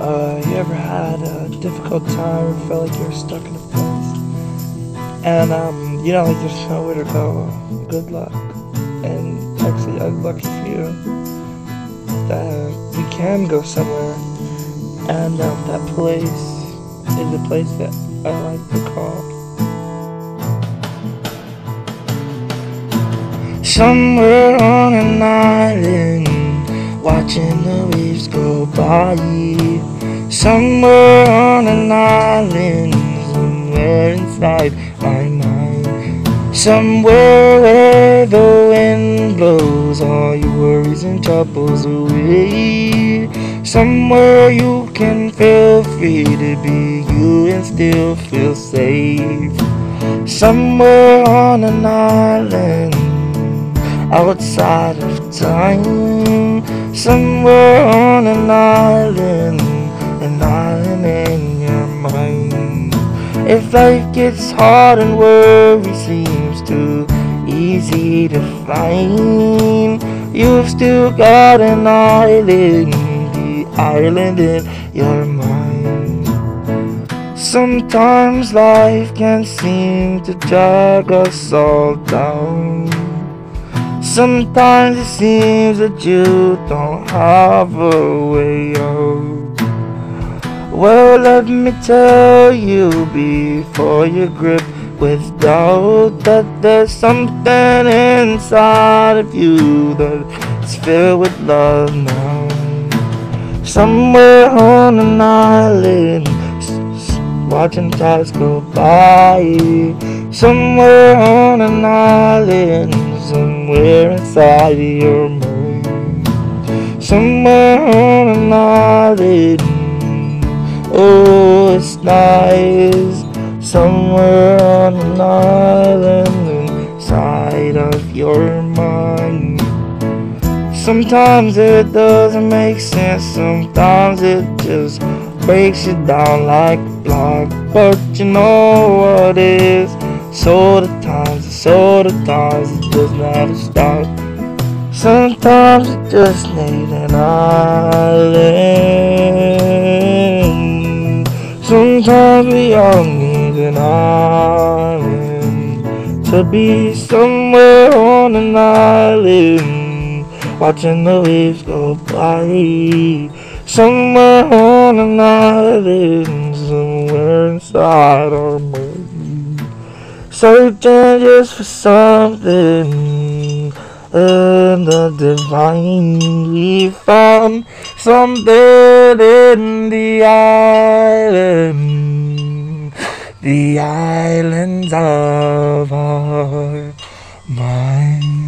Uh, you ever had a difficult time or felt like you were stuck in a place? And, um, you know, like there's nowhere to go. Good luck. And actually, I'm lucky for you that we can go somewhere. And, um, that place is a place that I like to call. Somewhere on an island, watching the by. Somewhere on an island, somewhere inside my mind. Somewhere where the wind blows all your worries and troubles away. Somewhere you can feel free to be you and still feel safe. Somewhere on an island outside of time, somewhere on an island, an island in your mind. If life gets hard and worry seems too easy to find, you've still got an island, the island in your mind. Sometimes life can seem to drag us all down. Sometimes it seems that you don't have a way out. Well, let me tell you before you grip with doubt that there's something inside of you that's filled with love now. Somewhere on an island, watching tides go by. Somewhere on an island, somewhere inside your mind. Somewhere on an island, oh, it's nice. Somewhere on an island, inside of your mind. Sometimes it doesn't make sense, sometimes it just breaks you down like a block. But you know what is? So the times, so the it doesn't stop. Sometimes you just need an island. Sometimes we all need an island to be somewhere on an island, watching the waves go by. Somewhere on an island, somewhere inside our Searching just for something. In the divine we found something in the island. The islands of our mind